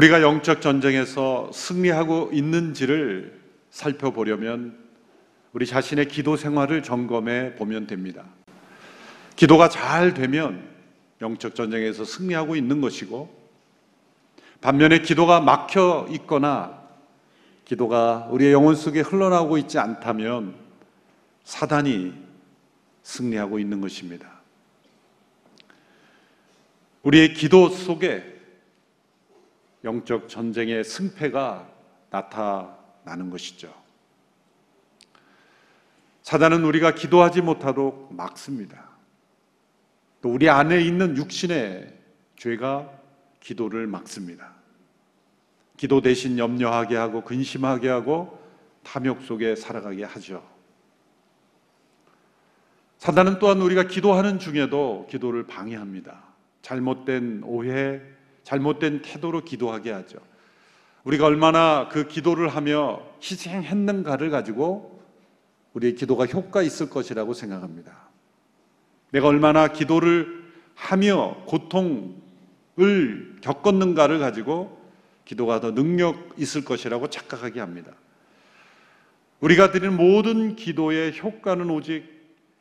우리가 영적 전쟁에서 승리하고 있는지를 살펴보려면 우리 자신의 기도 생활을 점검해 보면 됩니다. 기도가 잘 되면 영적 전쟁에서 승리하고 있는 것이고 반면에 기도가 막혀 있거나 기도가 우리의 영혼 속에 흘러나오고 있지 않다면 사단이 승리하고 있는 것입니다. 우리의 기도 속에 영적 전쟁의 승패가 나타나는 것이죠. 사단은 우리가 기도하지 못하도록 막습니다. 또 우리 안에 있는 육신의 죄가 기도를 막습니다. 기도 대신 염려하게 하고 근심하게 하고 탐욕 속에 살아가게 하죠. 사단은 또한 우리가 기도하는 중에도 기도를 방해합니다. 잘못된 오해, 잘못된 태도로 기도하게 하죠. 우리가 얼마나 그 기도를 하며 희생했는가를 가지고 우리의 기도가 효과 있을 것이라고 생각합니다. 내가 얼마나 기도를 하며 고통을 겪었는가를 가지고 기도가 더 능력 있을 것이라고 착각하게 합니다. 우리가 드리는 모든 기도의 효과는 오직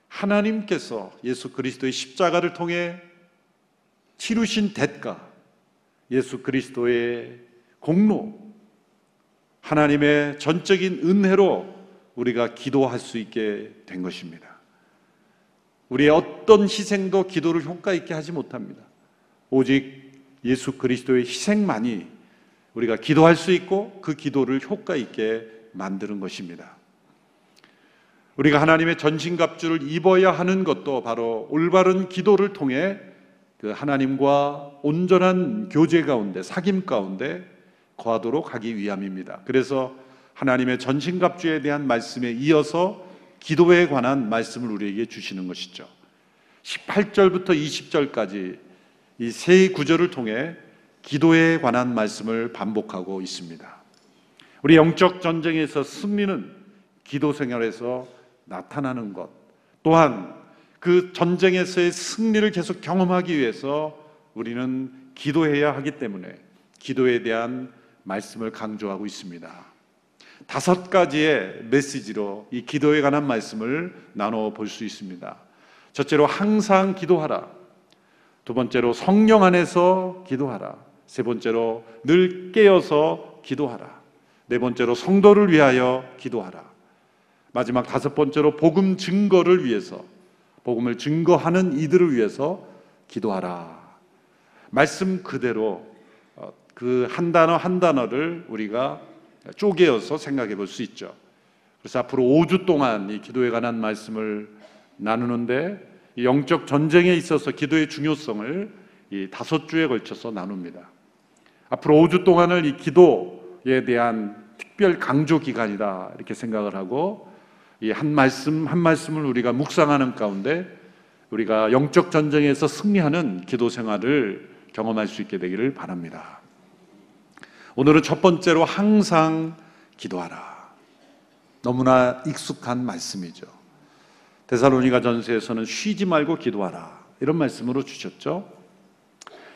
하나님께서 예수 그리스도의 십자가를 통해 치르신 대가, 예수 그리스도의 공로, 하나님의 전적인 은혜로 우리가 기도할 수 있게 된 것입니다. 우리의 어떤 희생도 기도를 효과 있게 하지 못합니다. 오직 예수 그리스도의 희생만이 우리가 기도할 수 있고 그 기도를 효과 있게 만드는 것입니다. 우리가 하나님의 전신갑주를 입어야 하는 것도 바로 올바른 기도를 통해 그 하나님과 온전한 교제 가운데 사귐 가운데 거하도록 하기 위함입니다. 그래서 하나님의 전신갑주에 대한 말씀에 이어서 기도에 관한 말씀을 우리에게 주시는 것이죠. 18절부터 20절까지 이 세 구절을 통해 기도에 관한 말씀을 반복하고 있습니다. 우리 영적 전쟁에서 승리는 기도 생활에서 나타나는 것, 또한 그 전쟁에서의 승리를 계속 경험하기 위해서 우리는 기도해야 하기 때문에 기도에 대한 말씀을 강조하고 있습니다. 다섯 가지의 메시지로 이 기도에 관한 말씀을 나눠 볼 수 있습니다. 첫째로 항상 기도하라. 두 번째로 성령 안에서 기도하라. 세 번째로 늘 깨어서 기도하라. 네 번째로 성도를 위하여 기도하라. 마지막 다섯 번째로 복음 증거를 위해서 복음을 증거하는 이들을 위해서 기도하라. 말씀 그대로 어, 그한 단어 한 단어를 우리가 쪼개어서 생각해 볼 수 있죠. 그래서 앞으로 5주 동안 이 기도에 관한 말씀을 나누는데 영적 전쟁에 있어서 기도의 중요성을 이 다섯 주에 걸쳐서 나눕니다. 앞으로 5주 동안을 이 기도에 대한 특별 강조 기간이다 이렇게 생각을 하고 이 한 말씀 한 말씀을 우리가 묵상하는 가운데 우리가 영적 전쟁에서 승리하는 기도 생활을 경험할 수 있게 되기를 바랍니다. 오늘은 첫 번째로 항상 기도하라. 너무나 익숙한 말씀이죠. 데살로니가 전서에서는 쉬지 말고 기도하라. 이런 말씀으로 주셨죠.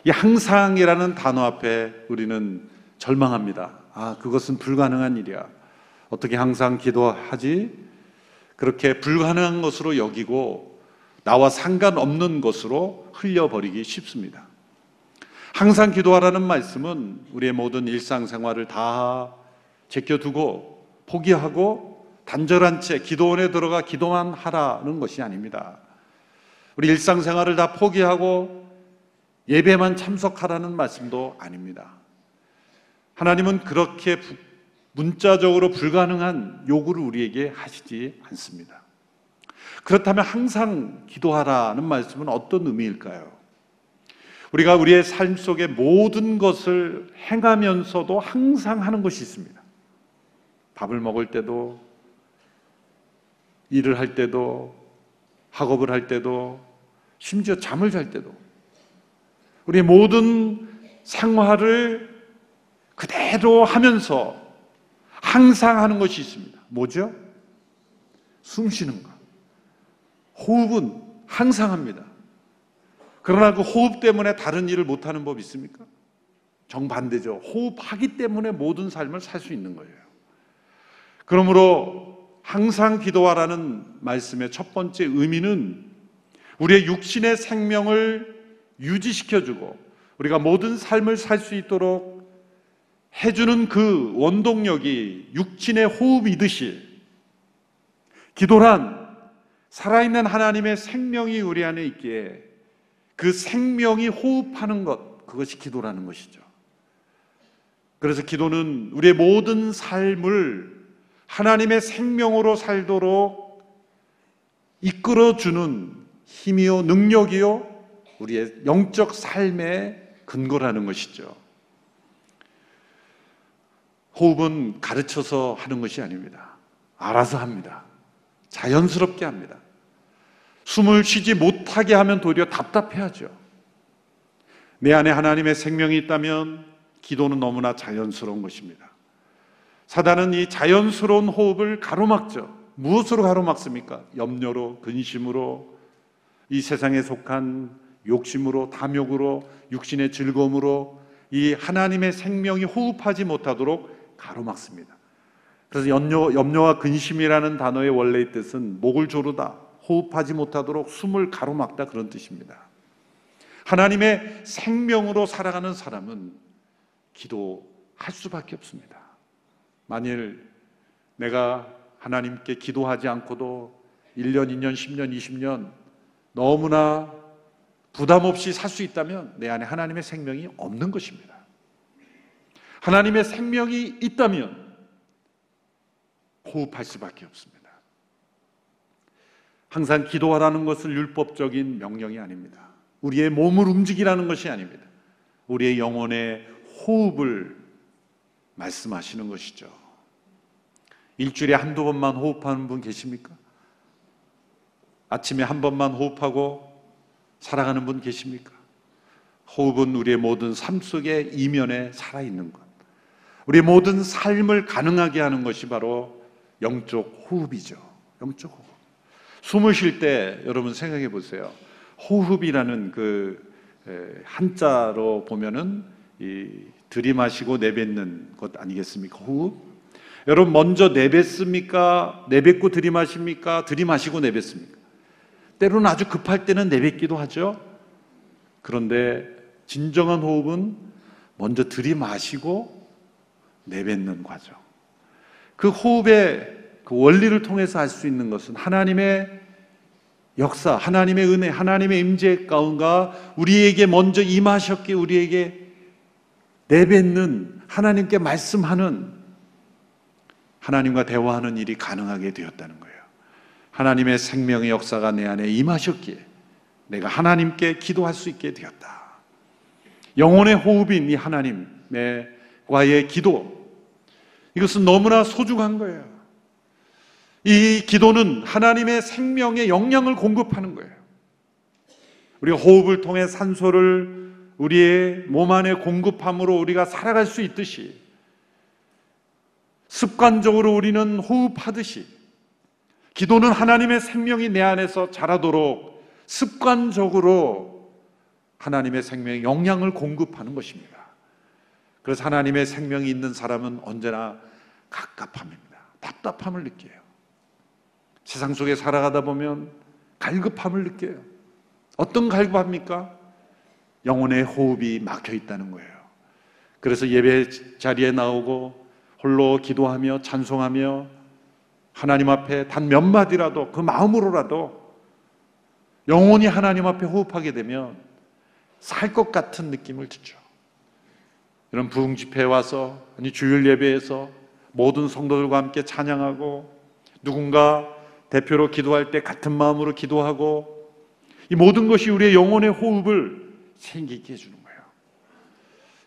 이 항상이라는 단어 앞에 우리는 절망합니다. 아, 그것은 불가능한 일이야. 어떻게 항상 기도하지? 그렇게 불가능한 것으로 여기고 나와 상관없는 것으로 흘려버리기 쉽습니다. 항상 기도하라는 말씀은 우리의 모든 일상생활을 다 제껴두고 포기하고 단절한 채 기도원에 들어가 기도만 하라는 것이 아닙니다. 우리 일상생활을 다 포기하고 예배만 참석하라는 말씀도 아닙니다. 하나님은 그렇게 문자적으로 불가능한 요구를 우리에게 하시지 않습니다. 그렇다면 항상 기도하라는 말씀은 어떤 의미일까요? 우리가 우리의 삶 속에 모든 것을 행하면서도 항상 하는 것이 있습니다. 밥을 먹을 때도, 일을 할 때도, 학업을 할 때도, 심지어 잠을 잘 때도, 우리의 모든 생활을 그대로 하면서 항상 하는 것이 있습니다. 뭐죠? 숨 쉬는 것. 호흡은 항상 합니다. 그러나 그 호흡 때문에 다른 일을 못하는 법 있습니까? 정반대죠. 호흡하기 때문에 모든 삶을 살 수 있는 거예요. 그러므로 항상 기도하라는 말씀의 첫 번째 의미는 우리의 육신의 생명을 유지시켜주고 우리가 모든 삶을 살 수 있도록 해주는 그 원동력이 육신의 호흡이듯이 기도란 살아있는 하나님의 생명이 우리 안에 있기에 그 생명이 호흡하는 것, 그것이 기도라는 것이죠. 그래서 기도는 우리의 모든 삶을 하나님의 생명으로 살도록 이끌어주는 힘이요, 능력이요, 우리의 영적 삶의 근거라는 것이죠. 호흡은 가르쳐서 하는 것이 아닙니다. 알아서 합니다. 자연스럽게 합니다. 숨을 쉬지 못하게 하면 도리어 답답해하죠. 내 안에 하나님의 생명이 있다면 기도는 너무나 자연스러운 것입니다. 사단은 이 자연스러운 호흡을 가로막죠. 무엇으로 가로막습니까? 염려로, 근심으로, 이 세상에 속한 욕심으로, 탐욕으로, 육신의 즐거움으로 이 하나님의 생명이 호흡하지 못하도록 가로막습니다. 그래서 염려, 염려와 근심이라는 단어의 원래의 뜻은 목을 조르다, 호흡하지 못하도록 숨을 가로막다 그런 뜻입니다. 하나님의 생명으로 살아가는 사람은 기도할 수밖에 없습니다. 만일 내가 하나님께 기도하지 않고도 1년, 2년, 10년, 20년 너무나 부담 없이 살 수 있다면 내 안에 하나님의 생명이 없는 것입니다. 하나님의 생명이 있다면 호흡할 수밖에 없습니다. 항상 기도하라는 것은 율법적인 명령이 아닙니다. 우리의 몸을 움직이라는 것이 아닙니다. 우리의 영혼의 호흡을 말씀하시는 것이죠. 일주일에 한두 번만 호흡하는 분 계십니까? 아침에 한 번만 호흡하고 살아가는 분 계십니까? 호흡은 우리의 모든 삶 속의 이면에 살아있는 것. 우리의 모든 삶을 가능하게 하는 것이 바로 영적 호흡이죠. 영적 호흡. 숨을 쉴 때 여러분 생각해 보세요. 호흡이라는 그 한자로 보면은 이 들이마시고 내뱉는 것 아니겠습니까? 호흡. 여러분 먼저 내뱉습니까? 내뱉고 들이마십니까? 들이마시고 내뱉습니까? 때로는 아주 급할 때는 내뱉기도 하죠. 그런데 진정한 호흡은 먼저 들이마시고 내뱉는 과정. 그 호흡의 그 원리를 통해서 할 수 있는 것은 하나님의 역사, 하나님의 은혜, 하나님의 임재 가운가 우리에게 먼저 임하셨기에 우리에게 내뱉는 하나님께 말씀하는 하나님과 대화하는 일이 가능하게 되었다는 거예요. 하나님의 생명의 역사가 내 안에 임하셨기에 내가 하나님께 기도할 수 있게 되었다. 영혼의 호흡인 이 하나님 과의 기도 이것은 너무나 소중한 거예요. 이 기도는 하나님의 생명의 영양을 공급하는 거예요. 우리가 호흡을 통해 산소를 우리의 몸 안에 공급함으로 우리가 살아갈 수 있듯이 습관적으로 우리는 호흡하듯이 기도는 하나님의 생명이 내 안에서 자라도록 습관적으로 하나님의 생명의 영양을 공급하는 것입니다. 그래서 하나님의 생명이 있는 사람은 언제나 갑갑함입니다. 답답함을 느껴요. 세상 속에 살아가다 보면 갈급함을 느껴요. 어떤 갈급합니까? 영혼의 호흡이 막혀 있다는 거예요. 그래서 예배 자리에 나오고 홀로 기도하며 찬송하며 하나님 앞에 단 몇 마디라도 그 마음으로라도 영혼이 하나님 앞에 호흡하게 되면 살 것 같은 느낌을 주죠. 이런 부흥 집회에 와서 아니 주일 예배에서 모든 성도들과 함께 찬양하고 누군가 대표로 기도할 때 같은 마음으로 기도하고 이 모든 것이 우리의 영혼의 호흡을 생기게 해주는 거예요.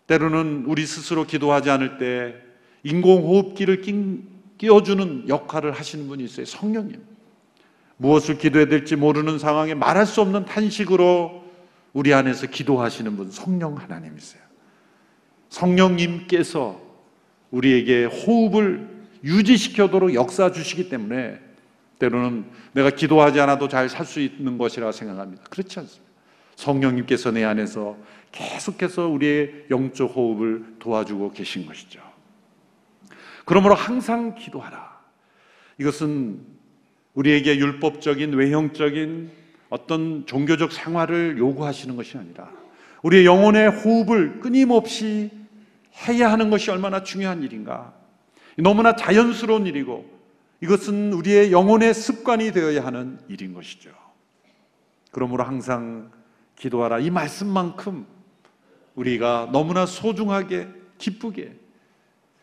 때로는 우리 스스로 기도하지 않을 때 인공호흡기를 끼워주는 역할을 하시는 분이 있어요. 성령님. 무엇을 기도해야 될지 모르는 상황에 말할 수 없는 탄식으로 우리 안에서 기도하시는 분, 성령 하나님이세요. 성령님께서 우리에게 호흡을 유지시켜도록 역사 주시기 때문에 때로는 내가 기도하지 않아도 잘 살 수 있는 것이라 생각합니다. 그렇지 않습니다. 성령님께서 내 안에서 계속해서 우리의 영적 호흡을 도와주고 계신 것이죠. 그러므로 항상 기도하라. 이것은 우리에게 율법적인 외형적인 어떤 종교적 생활을 요구하시는 것이 아니라 우리의 영혼의 호흡을 끊임없이 해야 하는 것이 얼마나 중요한 일인가. 너무나 자연스러운 일이고 이것은 우리의 영혼의 습관이 되어야 하는 일인 것이죠. 그러므로 항상 기도하라. 이 말씀만큼 우리가 너무나 소중하게 기쁘게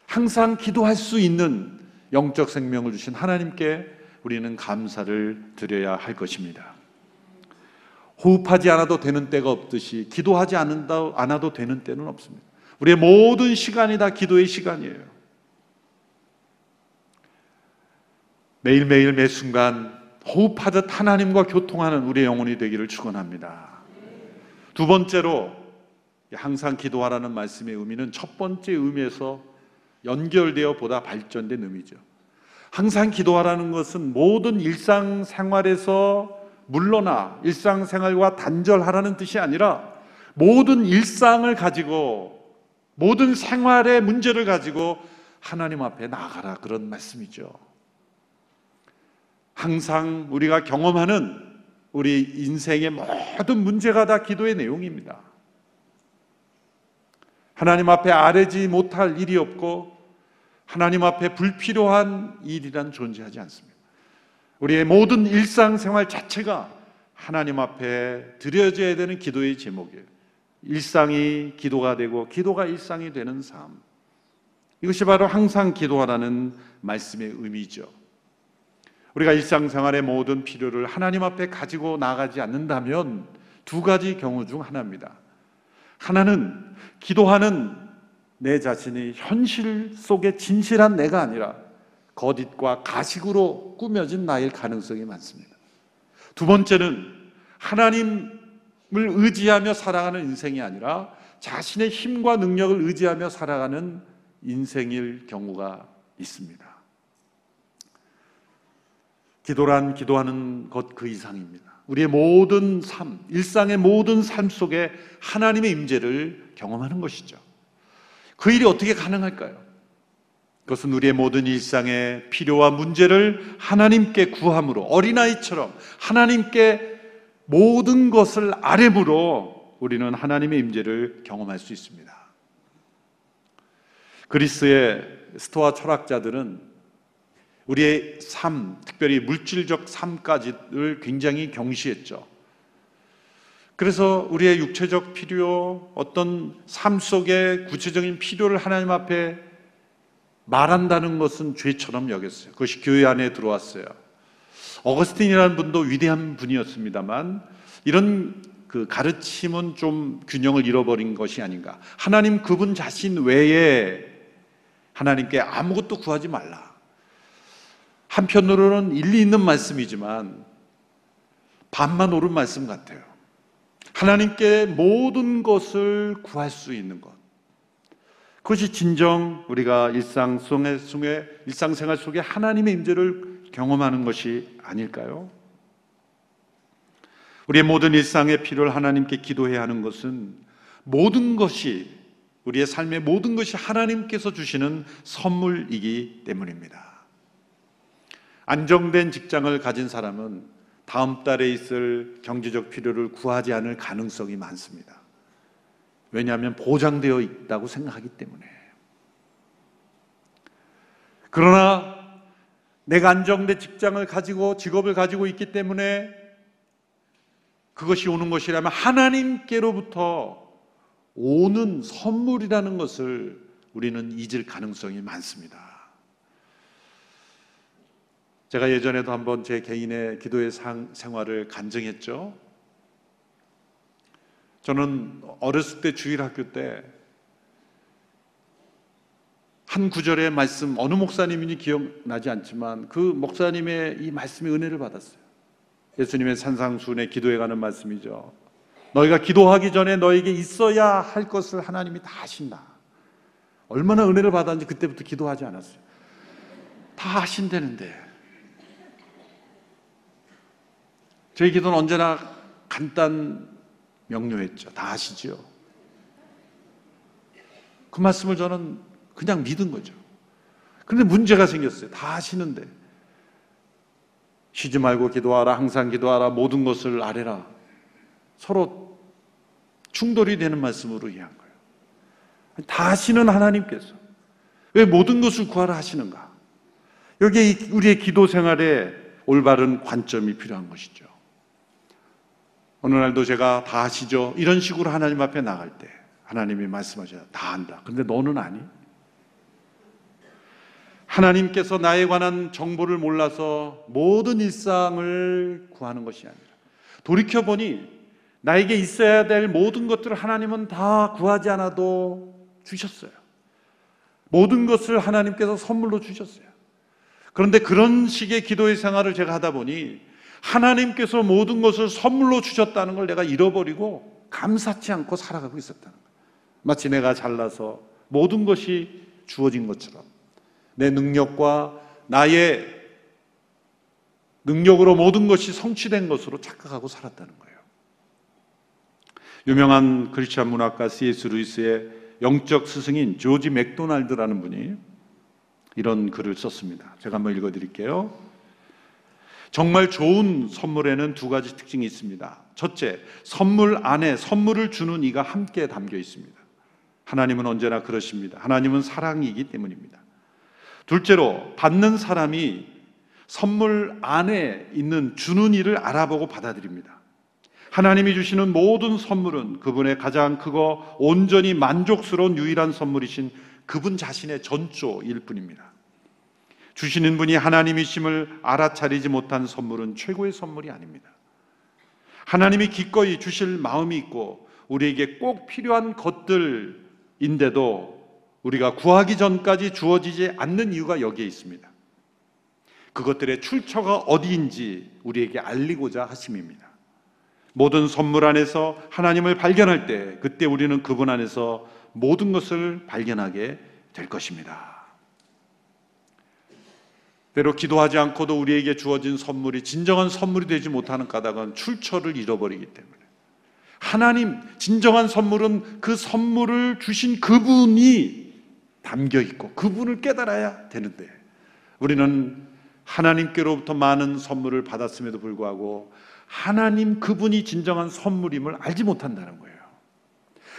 항상 기도할 수 있는 영적 생명을 주신 하나님께 우리는 감사를 드려야 할 것입니다. 호흡하지 않아도 되는 때가 없듯이 기도하지 않는다, 않아도 되는 때는 없습니다. 우리의 모든 시간이 다 기도의 시간이에요. 매일매일 매 순간 호흡하듯 하나님과 교통하는 우리의 영혼이 되기를 축원합니다. 두 번째로 항상 기도하라는 말씀의 의미는 첫 번째 의미에서 연결되어 보다 발전된 의미죠. 항상 기도하라는 것은 모든 일상생활에서 물러나 일상생활과 단절하라는 뜻이 아니라 모든 일상을 가지고 모든 생활의 문제를 가지고 하나님 앞에 나가라 그런 말씀이죠. 항상 우리가 경험하는 우리 인생의 모든 문제가 다 기도의 내용입니다. 하나님 앞에 아뢰지 못할 일이 없고 하나님 앞에 불필요한 일이란 존재하지 않습니다. 우리의 모든 일상생활 자체가 하나님 앞에 드려져야 되는 기도의 제목이에요. 일상이 기도가 되고 기도가 일상이 되는 삶. 이것이 바로 항상 기도하라는 말씀의 의미죠. 우리가 일상생활의 모든 필요를 하나님 앞에 가지고 나가지 않는다면 두 가지 경우 중 하나입니다. 하나는 기도하는 내 자신이 현실 속의 진실한 내가 아니라 거짓과 가식으로 꾸며진 나일 가능성이 많습니다. 두 번째는 하나님을 의지하며 살아가는 인생이 아니라 자신의 힘과 능력을 의지하며 살아가는 인생일 경우가 있습니다. 기도란 기도하는 것 그 이상입니다. 우리의 모든 삶, 일상의 모든 삶 속에 하나님의 임재를 경험하는 것이죠. 그 일이 어떻게 가능할까요? 그것은 우리의 모든 일상의 필요와 문제를 하나님께 구함으로 어린아이처럼 하나님께 모든 것을 아뢰므로 우리는 하나님의 임재를 경험할 수 있습니다. 그리스의 스토아 철학자들은 우리의 삶, 특별히 물질적 삶까지를 굉장히 경시했죠. 그래서 우리의 육체적 필요, 어떤 삶 속의 구체적인 필요를 하나님 앞에 말한다는 것은 죄처럼 여겼어요. 그것이 교회 안에 들어왔어요. 어거스틴이라는 분도 위대한 분이었습니다만 이런 그 가르침은 좀 균형을 잃어버린 것이 아닌가. 하나님 그분 자신 외에 하나님께 아무것도 구하지 말라. 한편으로는 일리 있는 말씀이지만 반만 옳은 말씀 같아요. 하나님께 모든 것을 구할 수 있는 것. 그것이 진정 우리가 일상 속에, 일상생활 속에 하나님의 임재를 경험하는 것이 아닐까요? 우리의 모든 일상의 필요를 하나님께 기도해야 하는 것은 모든 것이 우리의 삶의 모든 것이 하나님께서 주시는 선물이기 때문입니다. 안정된 직장을 가진 사람은 다음 달에 있을 경제적 필요를 구하지 않을 가능성이 많습니다. 왜냐하면 보장되어 있다고 생각하기 때문에. 그러나 내가 안정된 직장을 가지고 직업을 가지고 있기 때문에 그것이 오는 것이라면 하나님께로부터 오는 선물이라는 것을 우리는 잊을 가능성이 많습니다. 제가 예전에도 한번 제 개인의 기도의 생활을 간증했죠. 저는 어렸을 때 주일 학교 때 한 구절의 말씀 어느 목사님인지 기억나지 않지만 그 목사님의 이 말씀의 은혜를 받았어요. 예수님의 산상순의 기도에 가는 말씀이죠. 너희가 기도하기 전에 너에게 있어야 할 것을 하나님이 다 하신다. 얼마나 은혜를 받았는지 그때부터 기도하지 않았어요. 다 하신다는데 저희 기도는 언제나 간단 명료했죠. 다 아시죠? 그 말씀을 저는 그냥 믿은 거죠. 그런데 문제가 생겼어요. 다 아시는데. 쉬지 말고 기도하라, 항상 기도하라, 모든 것을 아뢰라. 서로 충돌이 되는 말씀으로 이해한 거예요. 다 아시는 하나님께서 왜 모든 것을 구하라 하시는가? 여기에 우리의 기도 생활에 올바른 관점이 필요한 것이죠. 어느 날도 제가 다 아시죠? 이런 식으로 하나님 앞에 나갈 때 하나님이 말씀하셔요. 다 안다. 근데 너는 아니? 하나님께서 나에 관한 정보를 몰라서 모든 일상을 구하는 것이 아니라 돌이켜보니 나에게 있어야 될 모든 것들을 하나님은 다 구하지 않아도 주셨어요. 모든 것을 하나님께서 선물로 주셨어요. 그런데 그런 식의 기도의 생활을 제가 하다 보니 하나님께서 모든 것을 선물로 주셨다는 걸 내가 잃어버리고 감사치 않고 살아가고 있었다는 거예요. 마치 내가 잘나서 모든 것이 주어진 것처럼 내 능력과 나의 능력으로 모든 것이 성취된 것으로 착각하고 살았다는 거예요. 유명한 크리스찬 문학가 C.S. 루이스의 영적 스승인 조지 맥도날드라는 분이 이런 글을 썼습니다. 제가 한번 읽어 드릴게요. 정말 좋은 선물에는 두 가지 특징이 있습니다. 첫째, 선물 안에 선물을 주는 이가 함께 담겨 있습니다. 하나님은 언제나 그러십니다. 하나님은 사랑이기 때문입니다. 둘째로 받는 사람이 선물 안에 있는 주는 일을 알아보고 받아들입니다. 하나님이 주시는 모든 선물은 그분의 가장 크고 온전히 만족스러운 유일한 선물이신 그분 자신의 전조일 뿐입니다. 주시는 분이 하나님이심을 알아차리지 못한 선물은 최고의 선물이 아닙니다. 하나님이 기꺼이 주실 마음이 있고 우리에게 꼭 필요한 것들인데도 우리가 구하기 전까지 주어지지 않는 이유가 여기에 있습니다. 그것들의 출처가 어디인지 우리에게 알리고자 하심입니다. 모든 선물 안에서 하나님을 발견할 때 그때 우리는 그분 안에서 모든 것을 발견하게 될 것입니다. 때로 기도하지 않고도 우리에게 주어진 선물이 진정한 선물이 되지 못하는 까닭은 출처를 잃어버리기 때문에 하나님 진정한 선물은 그 선물을 주신 그분이 담겨 있고 그분을 깨달아야 되는데 우리는 하나님께로부터 많은 선물을 받았음에도 불구하고 하나님 그분이 진정한 선물임을 알지 못한다는 거예요.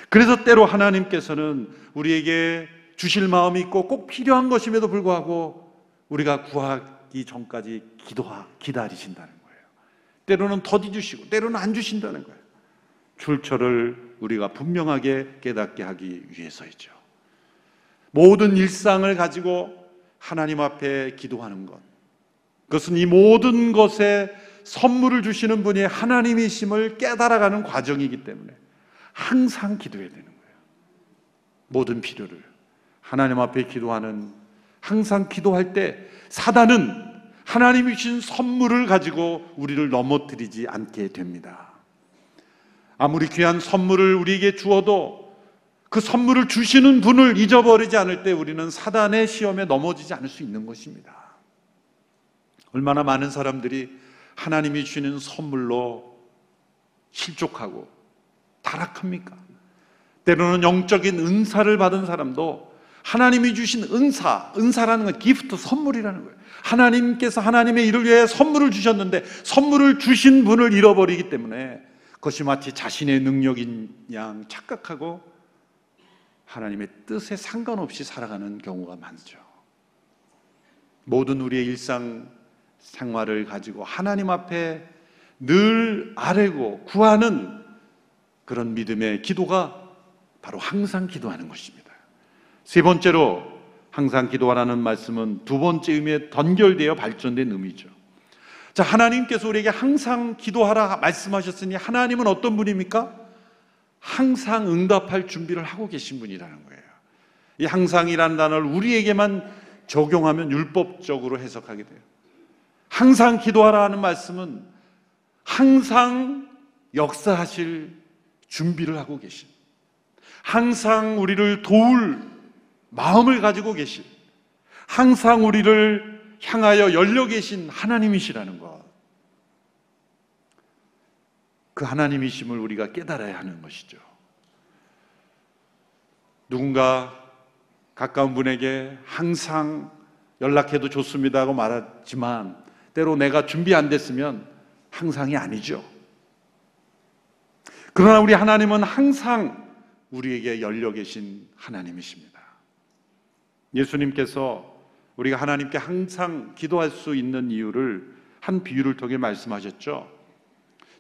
그래서 때로 하나님께서는 우리에게 주실 마음이 있고 꼭 필요한 것임에도 불구하고 우리가 구하기 전까지 기도하 기다리신다는 거예요. 때로는 더디 주시고 때로는 안 주신다는 거예요. 출처를 우리가 분명하게 깨닫게 하기 위해서이죠. 모든 일상을 가지고 하나님 앞에 기도하는 것. 그것은 이 모든 것에 선물을 주시는 분이 하나님이심을 깨달아가는 과정이기 때문에 항상 기도해야 되는 거예요. 모든 필요를 하나님 앞에 기도하는 항상 기도할 때 사단은 하나님이 주신 선물을 가지고 우리를 넘어뜨리지 않게 됩니다. 아무리 귀한 선물을 우리에게 주어도 그 선물을 주시는 분을 잊어버리지 않을 때 우리는 사단의 시험에 넘어지지 않을 수 있는 것입니다. 얼마나 많은 사람들이 하나님이 주시는 선물로 실족하고 타락합니까? 때로는 영적인 은사를 받은 사람도 하나님이 주신 은사, 은사라는 건 기프트, 선물이라는 거예요. 하나님께서 하나님의 일을 위해 선물을 주셨는데 선물을 주신 분을 잃어버리기 때문에 그것이 마치 자신의 능력인 양 착각하고 하나님의 뜻에 상관없이 살아가는 경우가 많죠. 모든 우리의 일상 생활을 가지고 하나님 앞에 늘 아뢰고 구하는 그런 믿음의 기도가 바로 항상 기도하는 것입니다. 세 번째로 항상 기도하라는 말씀은 두 번째 의미에 던결되어 발전된 의미죠. 자, 하나님께서 우리에게 항상 기도하라 말씀하셨으니 하나님은 어떤 분입니까? 항상 응답할 준비를 하고 계신 분이라는 거예요. 이 항상이라는 단어를 우리에게만 적용하면 율법적으로 해석하게 돼요. 항상 기도하라 하는 말씀은 항상 역사하실 준비를 하고 계신, 항상 우리를 도울 마음을 가지고 계신, 항상 우리를 향하여 열려 계신 하나님이시라는 것. 그 하나님이심을 우리가 깨달아야 하는 것이죠. 누군가 가까운 분에게 항상 연락해도 좋습니다 하고 말하지만 때로 내가 준비 안 됐으면 항상이 아니죠. 그러나 우리 하나님은 항상 우리에게 열려 계신 하나님이십니다. 예수님께서 우리가 하나님께 항상 기도할 수 있는 이유를 한 비유를 통해 말씀하셨죠.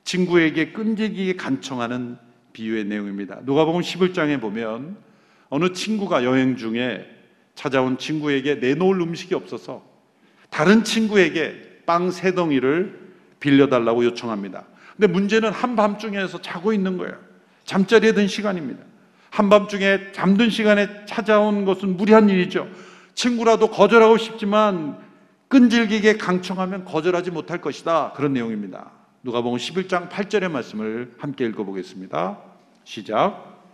친구에게 끈질기게 간청하는 비유의 내용입니다. 누가복음 11장에 보면 어느 친구가 여행 중에 찾아온 친구에게 내놓을 음식이 없어서 다른 친구에게 빵 세 덩이를 빌려달라고 요청합니다. 근데 문제는 한밤중에서 자고 있는 거예요. 잠자리에 든 시간입니다. 한밤중에 잠든 시간에 찾아온 것은 무리한 일이죠. 친구라도 거절하고 싶지만 끈질기게 강청하면 거절하지 못할 것이다. 그런 내용입니다. 누가복음 11장 8절의 말씀을 함께 읽어 보겠습니다. 시작.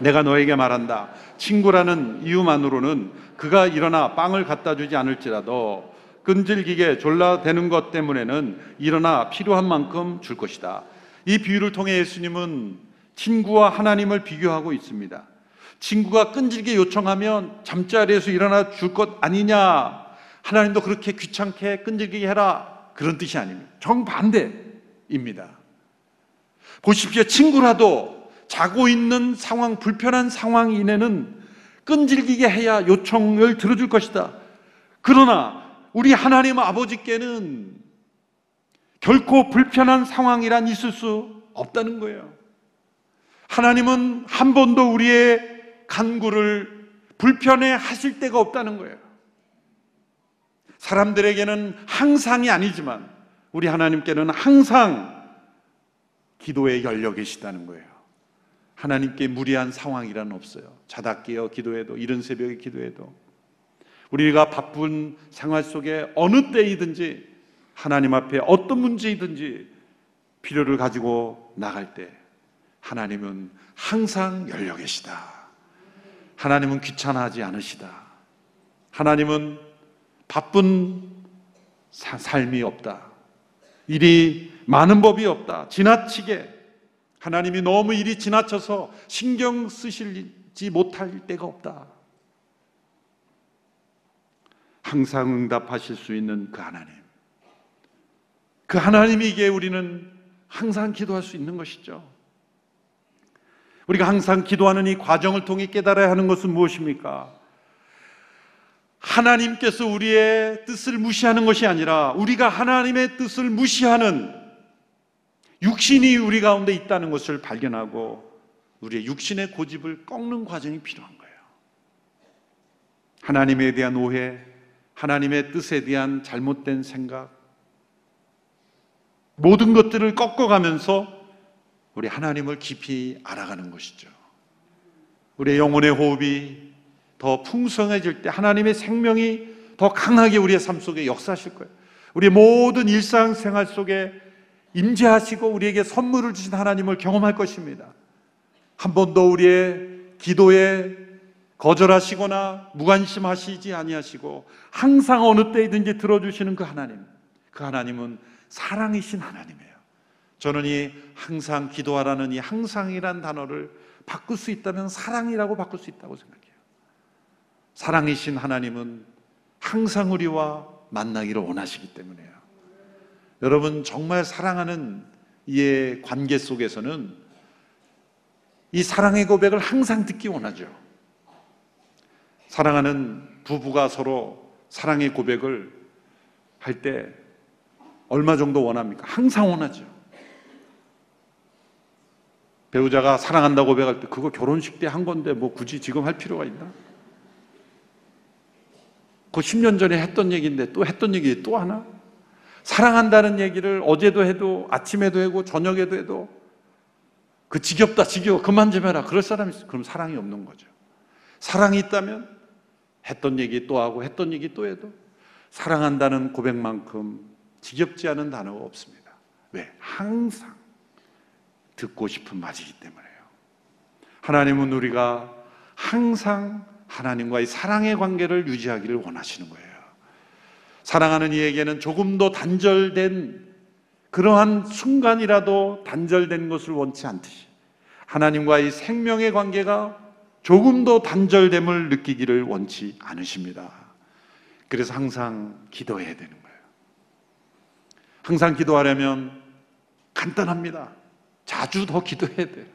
내가 너에게 말한다. 친구라는 이유만으로는 그가 일어나 빵을 갖다 주지 않을지라도 끈질기게 졸라대는 것 때문에는 일어나 필요한 만큼 줄 것이다. 이 비유를 통해 예수님은 친구와 하나님을 비교하고 있습니다. 친구가 끈질게 요청하면 잠자리에서 일어나 줄 것 아니냐. 하나님도 그렇게 귀찮게 끈질기게 해라. 그런 뜻이 아닙니다. 정반대입니다. 보십시오. 친구라도 자고 있는 상황, 불편한 상황 이내는 끈질기게 해야 요청을 들어줄 것이다. 그러나 우리 하나님 아버지께는 결코 불편한 상황이란 있을 수 없다는 거예요. 하나님은 한 번도 우리의 간구를 불편해 하실 때가 없다는 거예요. 사람들에게는 항상이 아니지만 우리 하나님께는 항상 기도에 열려 계시다는 거예요. 하나님께 무리한 상황이란 없어요. 자다 깨어 기도해도 이른 새벽에 기도해도 우리가 바쁜 생활 속에 어느 때이든지 하나님 앞에 어떤 문제이든지 필요를 가지고 나갈 때 하나님은 항상 열려 계시다. 하나님은 귀찮아하지 않으시다. 하나님은 바쁜 사, 삶이 없다. 일이 많은 법이 없다. 지나치게 하나님이 너무 일이 지나쳐서 신경 쓰실지 못할 때가 없다. 항상 응답하실 수 있는 그 하나님. 그 하나님에게 우리는 항상 기도할 수 있는 것이죠. 우리가 항상 기도하는 이 과정을 통해 깨달아야 하는 것은 무엇입니까? 하나님께서 우리의 뜻을 무시하는 것이 아니라 우리가 하나님의 뜻을 무시하는 육신이 우리 가운데 있다는 것을 발견하고 우리의 육신의 고집을 꺾는 과정이 필요한 거예요. 하나님에 대한 오해, 하나님의 뜻에 대한 잘못된 생각, 모든 것들을 꺾어가면서 우리 하나님을 깊이 알아가는 것이죠. 우리의 영혼의 호흡이 더 풍성해질 때 하나님의 생명이 더 강하게 우리의 삶 속에 역사하실 거예요. 우리의 모든 일상생활 속에 임재하시고 우리에게 선물을 주신 하나님을 경험할 것입니다. 한 번도 우리의 기도에 거절하시거나 무관심하시지 아니하시고 항상 어느 때이든지 들어주시는 그 하나님. 그 하나님은 사랑이신 하나님이에요. 저는 이 항상 기도하라는 이 항상이란 단어를 바꿀 수 있다면 사랑이라고 바꿀 수 있다고 생각해요. 사랑이신 하나님은 항상 우리와 만나기를 원하시기 때문에요. 여러분 정말 사랑하는 이의 관계 속에서는 이 사랑의 고백을 항상 듣기 원하죠. 사랑하는 부부가 서로 사랑의 고백을 할 때 얼마 정도 원합니까? 항상 원하죠. 배우자가 사랑한다고 고백할 때 그거 결혼식 때 한 건데 뭐 굳이 지금 할 필요가 있나? 그 10년 전에 했던 얘기인데 또 했던 얘기 또 하나? 사랑한다는 얘기를 어제도 해도 아침에도 하고 저녁에도 해도 그 지겹다 지겨워 그만 좀 해라 그럴 사람이 있어 그럼 사랑이 없는 거죠 사랑이 있다면 했던 얘기 또 하고 했던 얘기 또 해도 사랑한다는 고백만큼 지겹지 않은 단어가 없습니다. 왜? 항상 듣고 싶은 맛이기 때문에요. 하나님은 우리가 항상 하나님과의 사랑의 관계를 유지하기를 원하시는 거예요. 사랑하는 이에게는 조금 더 단절된 그러한 순간이라도 단절된 것을 원치 않듯이 하나님과의 생명의 관계가 조금도 단절됨을 느끼기를 원치 않으십니다. 그래서 항상 기도해야 되는 거예요. 항상 기도하려면 간단합니다. 자주 더 기도해야 돼요.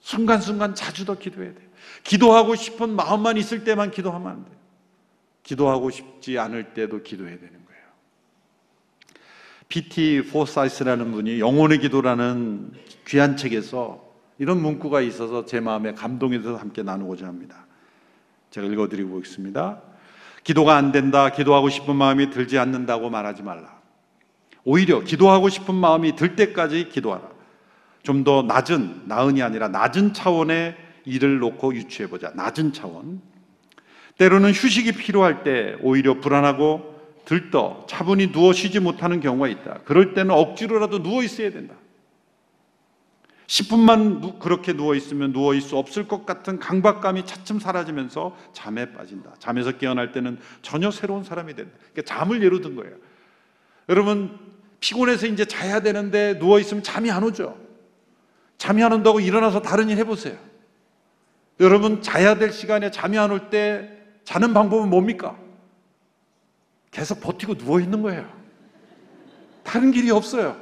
순간순간 자주 더 기도해야 돼요. 기도하고 싶은 마음만 있을 때만 기도하면 안 돼요. 기도하고 싶지 않을 때도 기도해야 되는 거예요. P.T. 포사이스라는 분이 영혼의 기도라는 귀한 책에서 이런 문구가 있어서 제 마음에 감동이 돼서 함께 나누고자 합니다. 제가 읽어드리고 있습니다. 기도가 안 된다, 기도하고 싶은 마음이 들지 않는다고 말하지 말라. 오히려 기도하고 싶은 마음이 들 때까지 기도하라. 좀 더 낮은, 나은이 아니라 낮은 차원의 일을 놓고 유추해보자. 낮은 차원. 때로는 휴식이 필요할 때 오히려 불안하고 들떠 차분히 누워 쉬지 못하는 경우가 있다. 그럴 때는 억지로라도 누워 있어야 된다. 10분만 그렇게 누워 있으면 누워 있을 수 없을 것 같은 강박감이 차츰 사라지면서 잠에 빠진다. 잠에서 깨어날 때는 전혀 새로운 사람이 된다. 그러니까 잠을 예로 든 거예요. 여러분 피곤해서 이제 자야 되는데 누워 있으면 잠이 안 오죠. 잠이 안 온다고 일어나서 다른 일 해보세요. 여러분 자야 될 시간에 잠이 안 올 때 자는 방법은 뭡니까? 계속 버티고 누워 있는 거예요. 다른 길이 없어요.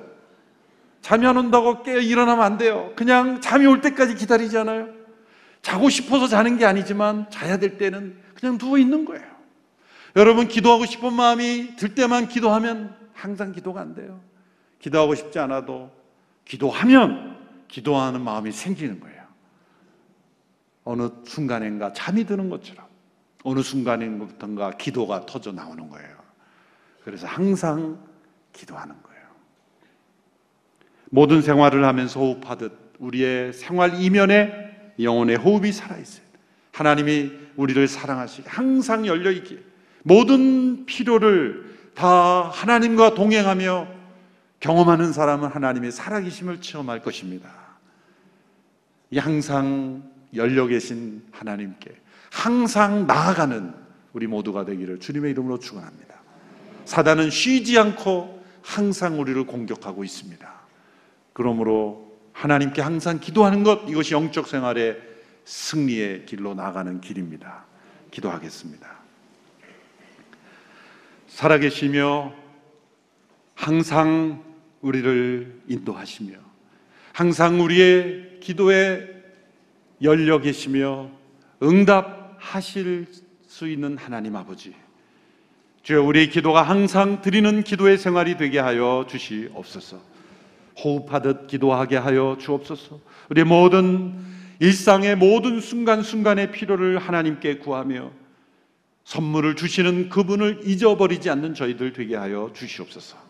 잠이 안 온다고 깨 일어나면 안 돼요. 그냥 잠이 올 때까지 기다리지 않아요. 자고 싶어서 자는 게 아니지만 자야 될 때는 그냥 누워 있는 거예요. 여러분 기도하고 싶은 마음이 들 때만 기도하면 항상 기도가 안 돼요. 기도하고 싶지 않아도 기도하면 기도하는 마음이 생기는 거예요. 어느 순간인가 잠이 드는 것처럼 어느 순간인부터인가 기도가 터져 나오는 거예요. 그래서 항상 기도하는 거예요. 모든 생활을 하면서 호흡하듯 우리의 생활 이면에 영혼의 호흡이 살아있어요. 하나님이 우리를 사랑하시게 항상 열려있기에 모든 필요를 다 하나님과 동행하며 경험하는 사람은 하나님의 살아계심을 체험할 것입니다. 이 항상 열려 계신 하나님께 항상 나아가는 우리 모두가 되기를 주님의 이름으로 축원합니다. 사단은 쉬지 않고 항상 우리를 공격하고 있습니다. 그러므로 하나님께 항상 기도하는 것 이것이 영적 생활의 승리의 길로 나가는 길입니다. 기도하겠습니다. 살아계시며 항상 우리를 인도하시며 항상 우리의 기도에 열려 계시며 응답하실 수 있는 하나님 아버지. 주여 우리의 기도가 항상 드리는 기도의 생활이 되게 하여 주시옵소서. 호흡하듯 기도하게 하여 주옵소서. 우리 모든 일상의 모든 순간순간의 필요를 하나님께 구하며 선물을 주시는 그분을 잊어버리지 않는 저희들 되게 하여 주시옵소서.